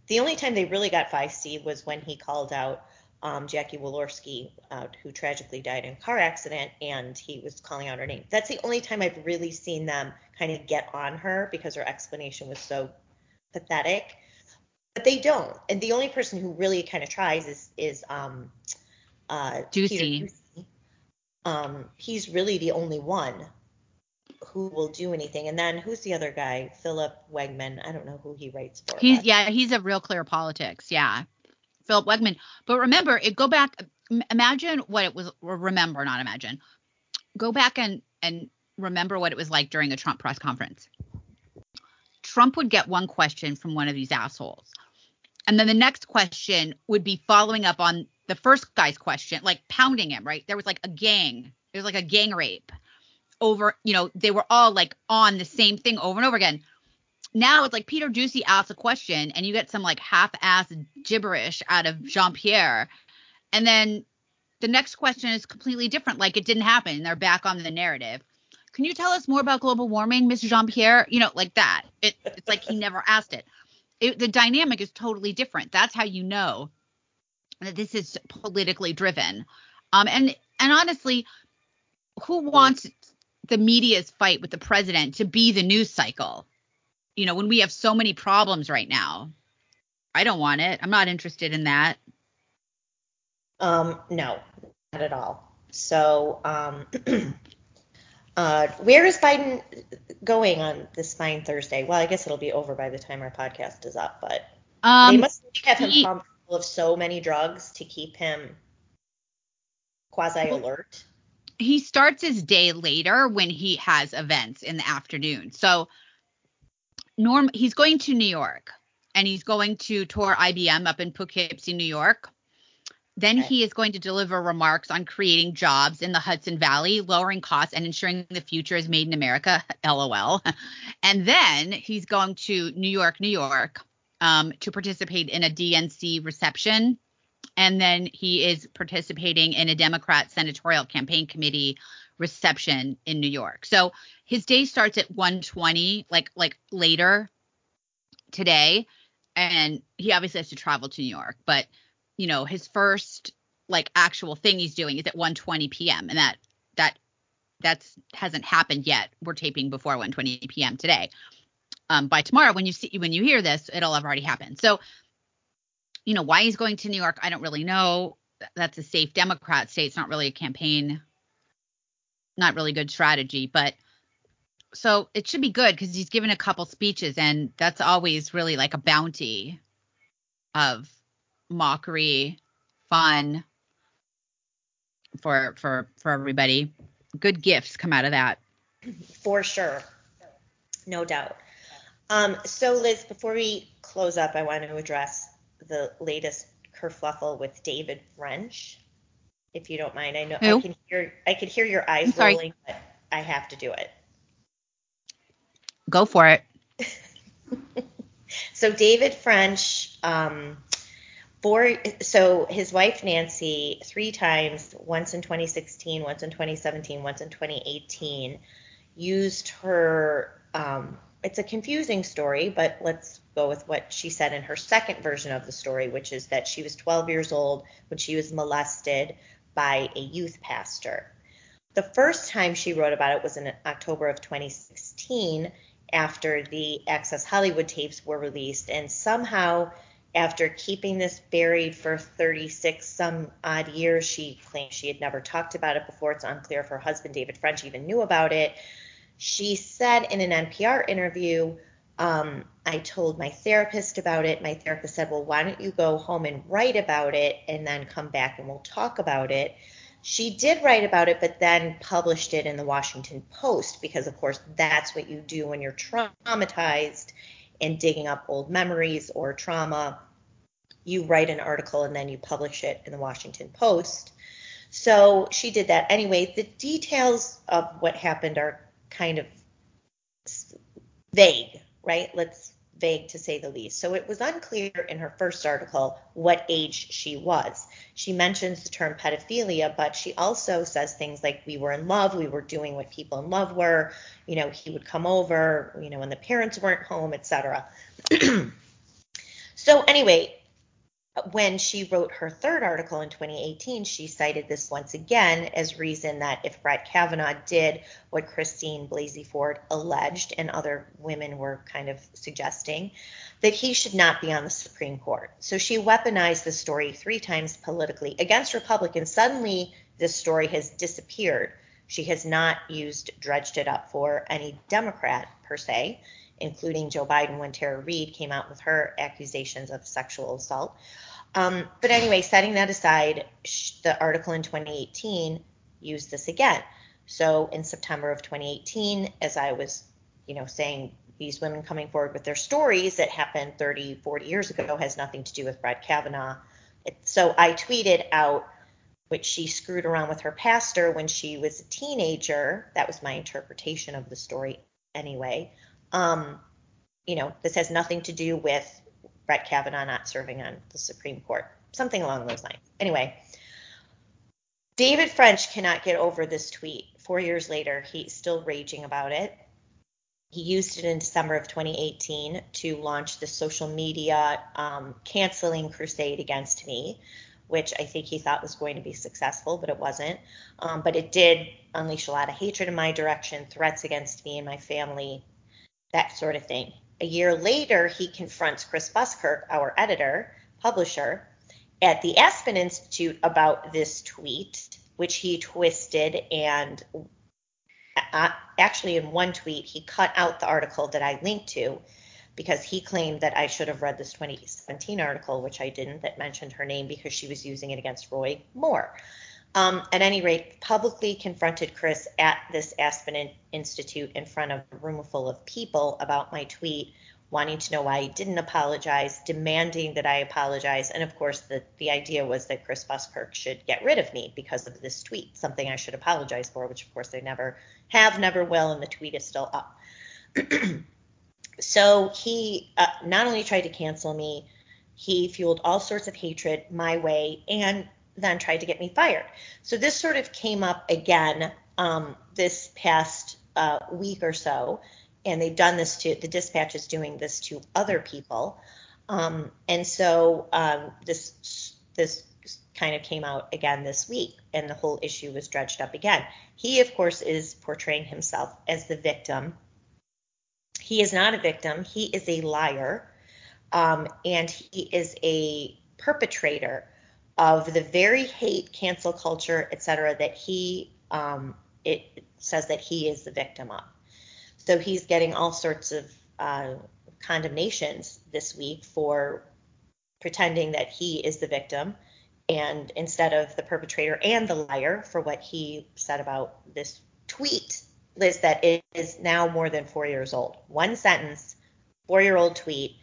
The only time they really got feisty was when he called out um, Jackie Walorski, uh, who tragically died in a car accident, and he was calling out her name. That's the only time I've really seen them kind of get on her because her explanation was so pathetic. But they don't. And the only person who really kind of tries is is um, uh, Doocy. Um, he's really the only one who will do anything. And then who's the other guy? Philip Wegmann. I don't know who he writes for. He's but. yeah, he's a real clear politics. Yeah. Philip Wegmann. But remember, it go back imagine what it was remember, not imagine. Go back and and remember what it was like during a Trump press conference. Trump would get one question from one of these assholes. And then the next question would be following up on the first guy's question, like pounding him, right? There was like a gang. It was like a gang rape over, you know, they were all like on the same thing over and over again. Now it's like Peter Doocy asks a question and you get some like half-ass gibberish out of Jean Pierre. And then the next question is completely different, like it didn't happen. They're back on the narrative. Can you tell us more about global warming, Mr. Jean Pierre? You know, like that. It, it's like he never asked it. it. The dynamic is totally different. That's how you know that this is politically driven. Um, and and honestly, who wants the media's fight with the president to be the news cycle. You know, when we have so many problems right now. I don't want it. I'm not interested in that. Um, no, not at all. So, um, uh, where is Biden going on this fine Thursday? Well, I guess it'll be over by the time our podcast is up, but um, they must have him he, pumped full of so many drugs to keep him quasi alert he starts his day later when he has events in the afternoon. So Norm he's going to New York and he's going to tour IBM up in Poughkeepsie, New York. Then okay. he is going to deliver remarks on creating jobs in the Hudson Valley, lowering costs, and ensuring the future is made in America. LOL. And then he's going to New York, New York, um, to participate in a DNC reception and then he is participating in a Democrat senatorial campaign committee reception in New York. So his day starts at 1:20, like like later today, and he obviously has to travel to New York. But you know, his first like actual thing he's doing is at 1:20 p.m. and that that that's hasn't happened yet. We're taping before 1:20 p.m. today. Um, by tomorrow, when you see when you hear this, it'll have already happened. So you know, why he's going to New York, I don't really know. That's a safe Democrat state. It's not really a campaign, not really good strategy. But so it should be good because he's given a couple speeches, and that's always really like a bounty of mockery, fun. for for for everybody. Good gifts come out of that. For sure. No doubt. Um, so Liz, before we close up, I want to address the latest kerfluffle with David French, if you don't mind. I know Who? I can hear I can hear your eyes rolling, but I have to do it. Go for it. So David French, um, for so his wife Nancy, three times, once in 2016, once in 2017, once in 2018, used her. Um, it's a confusing story, but let's go with what she said in her second version of the story, which is that she was 12 years old when she was molested by a youth pastor. The first time she wrote about it was in October of 2016 after the Access Hollywood tapes were released. And somehow, after keeping this buried for 36 some odd years, she claimed she had never talked about it before. It's unclear if her husband, David French, even knew about it. She said in an NPR interview, um, I told my therapist about it. My therapist said, Well, why don't you go home and write about it and then come back and we'll talk about it? She did write about it, but then published it in the Washington Post because, of course, that's what you do when you're traumatized and digging up old memories or trauma. You write an article and then you publish it in the Washington Post. So she did that. Anyway, the details of what happened are kind of vague, right? Let's vague to say the least. So it was unclear in her first article what age she was. She mentions the term pedophilia, but she also says things like we were in love, we were doing what people in love were, you know, he would come over, you know, when the parents weren't home, etc. so anyway, when she wrote her third article in 2018, she cited this once again as reason that if Brett Kavanaugh did what Christine Blasey Ford alleged and other women were kind of suggesting, that he should not be on the Supreme Court. So she weaponized the story three times politically against Republicans. Suddenly, this story has disappeared. She has not used, dredged it up for any Democrat per se, including Joe Biden when Tara Reade came out with her accusations of sexual assault. Um, but anyway, setting that aside, the article in 2018 used this again. So in September of 2018, as I was, you know, saying these women coming forward with their stories that happened 30, 40 years ago has nothing to do with Brett Kavanaugh. It, so I tweeted out, which she screwed around with her pastor when she was a teenager. That was my interpretation of the story anyway. Um, you know, this has nothing to do with Brett Kavanaugh not serving on the Supreme Court, something along those lines. Anyway, David French cannot get over this tweet. Four years later, he's still raging about it. He used it in December of 2018 to launch the social media um, canceling crusade against me, which I think he thought was going to be successful, but it wasn't. Um, but it did unleash a lot of hatred in my direction, threats against me and my family, that sort of thing. A year later, he confronts Chris Buskirk, our editor, publisher, at the Aspen Institute about this tweet, which he twisted and uh, actually in one tweet he cut out the article that I linked to because he claimed that I should have read this 2017 article, which I didn't, that mentioned her name because she was using it against Roy Moore. Um, at any rate, publicly confronted Chris at this Aspen Institute in front of a room full of people about my tweet, wanting to know why he didn't apologize, demanding that I apologize. And of course, the, the idea was that Chris Buskirk should get rid of me because of this tweet, something I should apologize for, which of course they never have, never will, and the tweet is still up. so he uh, not only tried to cancel me, he fueled all sorts of hatred my way and then tried to get me fired. So this sort of came up again um, this past uh, week or so, and they've done this to the dispatch is doing this to other people, um, and so um, this this kind of came out again this week, and the whole issue was dredged up again. He, of course, is portraying himself as the victim. He is not a victim. He is a liar, um, and he is a perpetrator of the very hate, cancel culture, et cetera, that he um, it says that he is the victim of. So he's getting all sorts of uh, condemnations this week for pretending that he is the victim and instead of the perpetrator and the liar for what he said about this tweet, Liz, that is now more than four years old. One sentence, four year old tweet.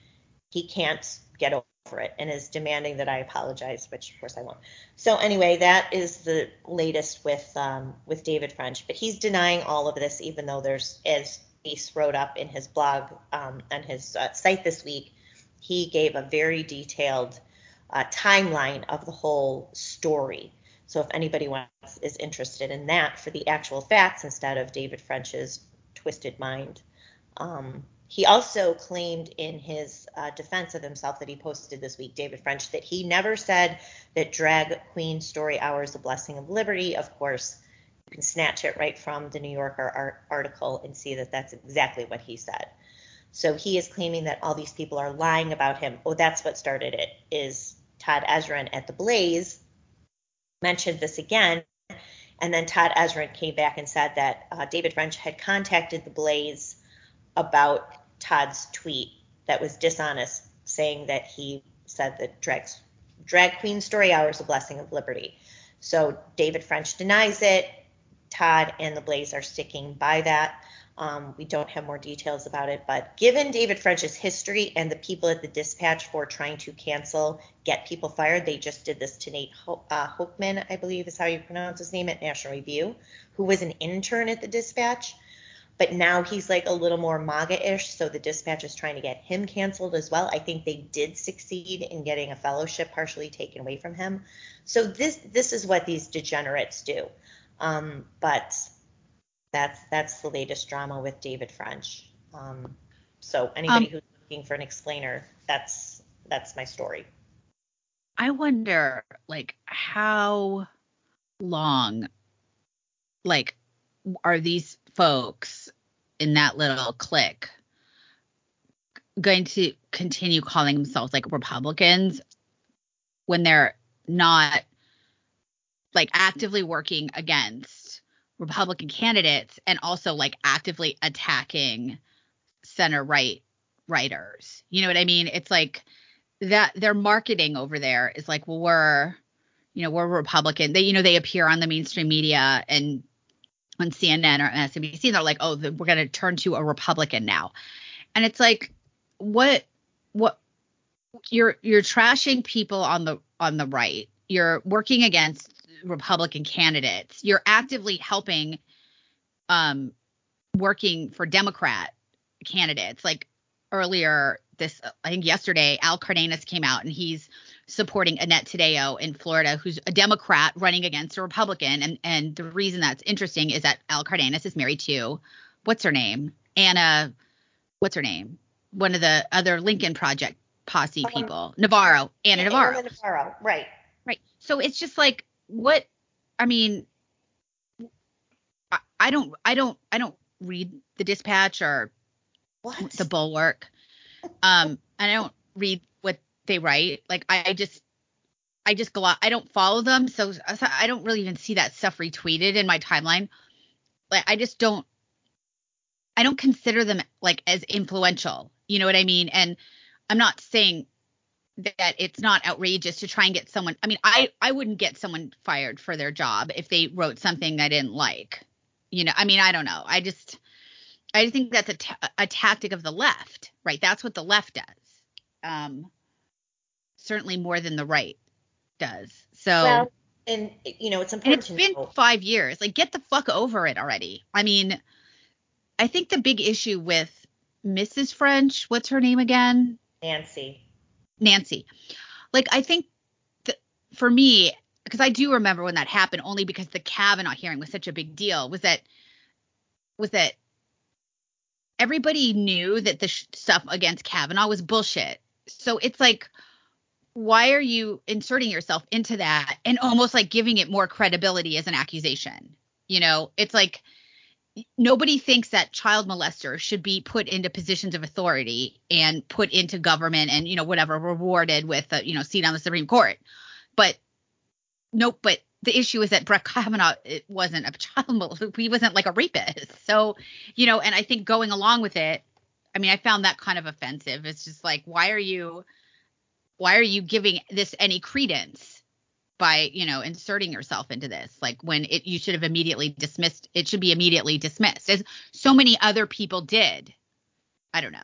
He can't get over it and is demanding that I apologize, which of course I won't. So anyway, that is the latest with um, with David French, but he's denying all of this, even though there's, as Ace wrote up in his blog um, on his uh, site this week, he gave a very detailed uh, timeline of the whole story. So if anybody wants is interested in that for the actual facts instead of David French's twisted mind. Um, he also claimed in his uh, defense of himself that he posted this week, David French, that he never said that drag queen story hour is a blessing of liberty. Of course, you can snatch it right from the New Yorker article and see that that's exactly what he said. So he is claiming that all these people are lying about him. Oh, that's what started it. Is Todd Esrin at the Blaze mentioned this again, and then Todd Esrin came back and said that uh, David French had contacted the Blaze about Todd's tweet that was dishonest, saying that he said that drag, drag queen story hour is a blessing of liberty. So David French denies it. Todd and the Blaze are sticking by that. Um, we don't have more details about it, but given David French's history and the people at the dispatch for trying to cancel, get people fired, they just did this to Nate Ho- uh, Hochman, I believe is how you pronounce his name at National Review, who was an intern at the dispatch. But now he's like a little more MAGA-ish, so the dispatch is trying to get him canceled as well. I think they did succeed in getting a fellowship partially taken away from him. So this this is what these degenerates do. Um, but that's that's the latest drama with David French. Um, so anybody um, who's looking for an explainer, that's that's my story. I wonder, like, how long, like, are these folks in that little clique going to continue calling themselves like Republicans when they're not like actively working against Republican candidates and also like actively attacking center right writers. You know what I mean? It's like that their marketing over there is like, well, we're, you know, we're Republican. They, you know, they appear on the mainstream media and on CNN or MSNBC. They're like, oh, we're going to turn to a Republican now. And it's like, what, what, you're you're trashing people on the on the right. You're working against Republican candidates. You're actively helping um working for Democrat candidates. Like earlier this I think yesterday Al Cardenas came out and he's supporting Annette Taddeo in Florida who's a Democrat running against a Republican and and the reason that's interesting is that Al Cardenas is married to what's her name? Ana what's her name? One of the other Lincoln Project posse people. Navarro. Ana Navarro. Ana Navarro. Right. Right. So it's just like what I mean, I, I don't, I don't, I don't read the Dispatch or what? the Bulwark. Um, I don't read what they write. Like I just, I just go out. I don't follow them, so I don't really even see that stuff retweeted in my timeline. Like I just don't, I don't consider them like as influential. You know what I mean? And I'm not saying that it's not outrageous to try and get someone i mean i i wouldn't get someone fired for their job if they wrote something i didn't like you know i mean i don't know i just i think that's a, t- a tactic of the left right that's what the left does um certainly more than the right does so well and you know it's important it's been know. five years like get the fuck over it already i mean i think the big issue with mrs french what's her name again nancy Nancy. Like I think th- for me, because I do remember when that happened, only because the Kavanaugh hearing was such a big deal, was that was that everybody knew that the sh- stuff against Kavanaugh was bullshit. So it's like, why are you inserting yourself into that and almost like giving it more credibility as an accusation? You know, it's like nobody thinks that child molesters should be put into positions of authority and put into government and you know whatever rewarded with a you know seat on the Supreme Court. But nope. But the issue is that Brett Kavanaugh it wasn't a child molester. He wasn't like a rapist. So you know, and I think going along with it, I mean, I found that kind of offensive. It's just like, why are you, why are you giving this any credence? by you know inserting yourself into this? Like when it you should have immediately dismissed it should be immediately dismissed as so many other people did. I don't know.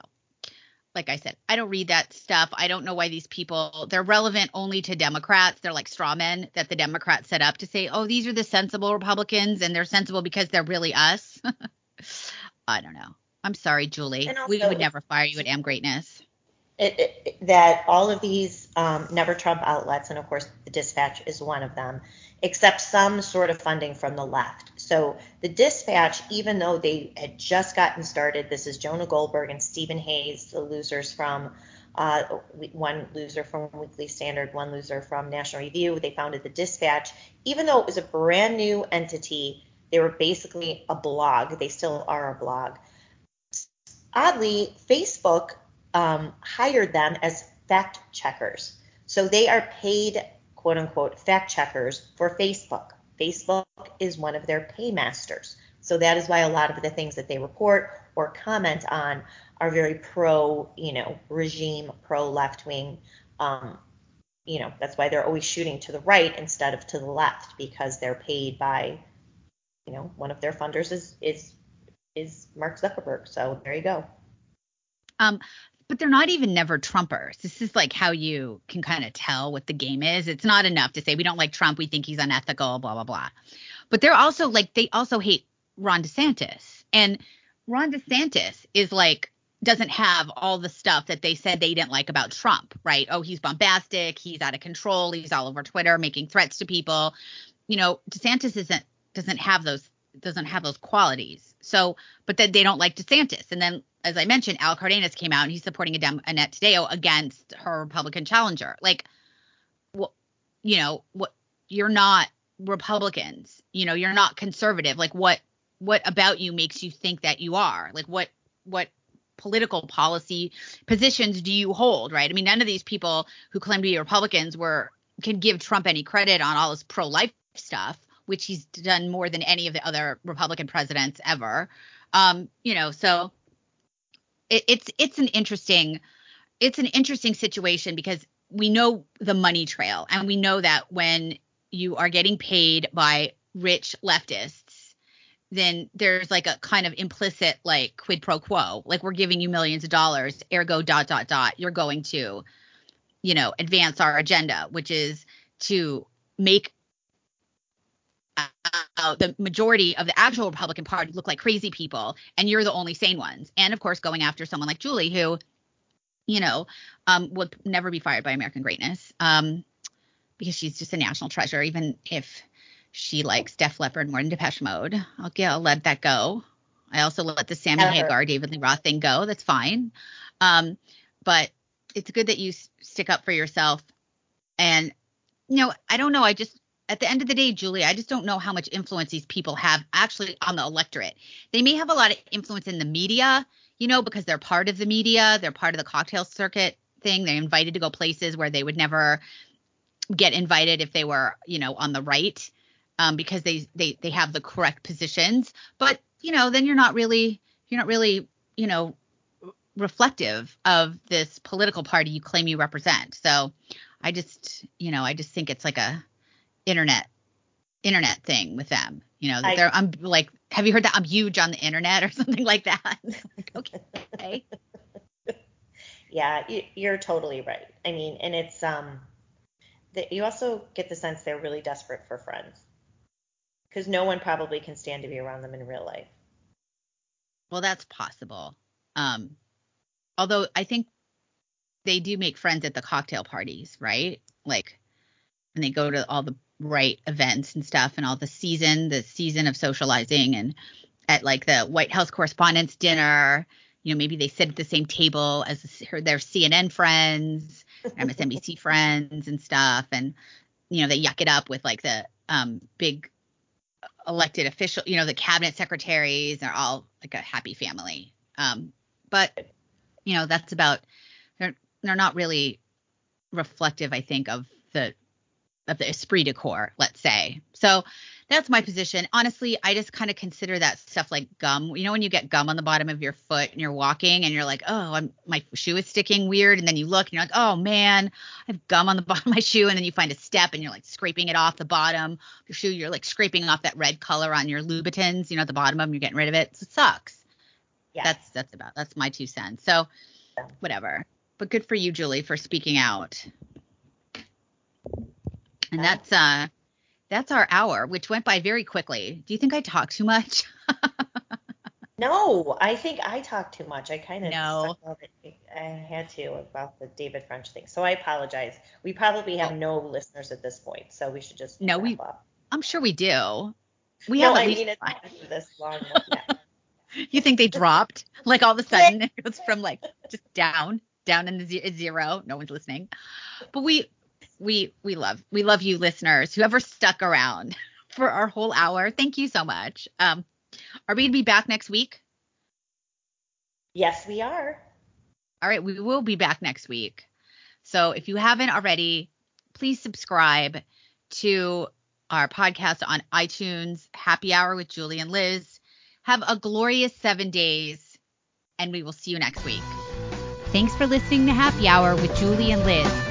Like i said i don't read that stuff. I don't know why these people they're relevant only to democrats. They're like straw men that the democrats set up to say oh these are the sensible republicans and they're sensible because they're really us. I don't know. I'm sorry julie. And we would never fire you at am greatness it, it, that all of these um, never Trump outlets, and of course the Dispatch is one of them, accept some sort of funding from the left. So the Dispatch, even though they had just gotten started, this is Jonah Goldberg and Stephen Hayes, the losers from uh, one loser from Weekly Standard, one loser from National Review. They founded the Dispatch, even though it was a brand new entity. They were basically a blog. They still are a blog. Oddly, Facebook um, hired them as fact checkers. So they are paid, quote unquote, fact checkers for Facebook. Facebook is one of their paymasters. So that is why a lot of the things that they report or comment on are very pro, you know, regime, pro left wing. Um, you know, that's why they're always shooting to the right instead of to the left because they're paid by, you know, one of their funders is is is Mark Zuckerberg. So there you go. Um, but they're not even never Trumpers. This is like how you can kind of tell what the game is. It's not enough to say we don't like Trump, we think he's unethical, blah blah blah. But they're also like they also hate Ron DeSantis, and Ron DeSantis is like doesn't have all the stuff that they said they didn't like about Trump, right? Oh, he's bombastic, he's out of control, he's all over Twitter making threats to people. You know, DeSantis isn't doesn't have those doesn't have those qualities. So, but then they don't like DeSantis. And then, as I mentioned, Al Cardenas came out and he's supporting Annette Taddeo against her Republican challenger. Like, well, you know, what you're not Republicans. You know, you're not conservative. Like, what what about you makes you think that you are? Like, what what political policy positions do you hold? Right? I mean, none of these people who claim to be Republicans were can give Trump any credit on all his pro life stuff which he's done more than any of the other Republican presidents ever. Um, you know, so it, it's it's an interesting it's an interesting situation because we know the money trail and we know that when you are getting paid by rich leftists then there's like a kind of implicit like quid pro quo like we're giving you millions of dollars ergo dot dot dot you're going to you know advance our agenda which is to make uh, the majority of the actual Republican Party look like crazy people, and you're the only sane ones. And of course, going after someone like Julie, who, you know, um, would never be fired by American Greatness, um, because she's just a national treasure. Even if she likes Def Leppard more than Depeche Mode, I'll, get, I'll let that go. I also let the Sammy. Hagar, David Lee Roth thing go. That's fine. Um, but it's good that you s- stick up for yourself. And you know, I don't know. I just at the end of the day, Julie, I just don't know how much influence these people have actually on the electorate. They may have a lot of influence in the media, you know, because they're part of the media, they're part of the cocktail circuit thing. They're invited to go places where they would never get invited if they were, you know, on the right, um, because they they they have the correct positions. But you know, then you're not really you're not really, you know, reflective of this political party you claim you represent. So I just, you know, I just think it's like a internet internet thing with them. You know, that I- they're I'm like, have you heard that I'm huge on the internet or something like that? like, okay. Yeah, you- you're totally right. I mean, and it's um, that you also get the sense they're really desperate for friends because no one probably can stand to be around them in real life. Well, that's possible. Um, although I think they do make friends at the cocktail parties, right? Like, and they go to all the right events and stuff, and all the season, the season of socializing, and at like the White House Correspondents' Dinner. You know, maybe they sit at the same table as their CNN friends, MSNBC friends, and stuff, and you know they yuck it up with like the um, big elected official, you know, the cabinet secretaries. They're all like a happy family. Um, but you know, that's about they're they're not really reflective, I think, of the of the esprit de corps, let's say. So that's my position. Honestly, I just kind of consider that stuff like gum. You know, when you get gum on the bottom of your foot and you're walking and you're like, oh, I'm, my shoe is sticking weird. And then you look and you're like, oh man, I have gum on the bottom of my shoe. And then you find a step and you're like scraping it off the bottom of your shoe. You're like scraping off that red color on your Louboutins, you know, at the bottom of them. You're getting rid of it. So it sucks. Yeah. That's, that's about, that's my two cents. So whatever. But good for you, Julie, for speaking out. And that's, uh, that's our hour, which went by very quickly. Do you think I talk too much? no, I think I talk too much. I kind of no. I had to about the David French thing, so I apologize. We probably have oh. no listeners at this point, so we should just no. We, up. I'm sure we do. We no, have. I mean, it's this long. you think they dropped? Like all of a sudden it goes from like just down, down in the zero. No one's listening. But we we we love we love you listeners whoever stuck around for our whole hour. Thank you so much. Um are we gonna be back next week? Yes we are. All right we will be back next week. So if you haven't already please subscribe to our podcast on itunes happy hour with julie and liz. Have a glorious seven days and we will see you next week. Thanks for listening to Happy Hour with Julie and Liz.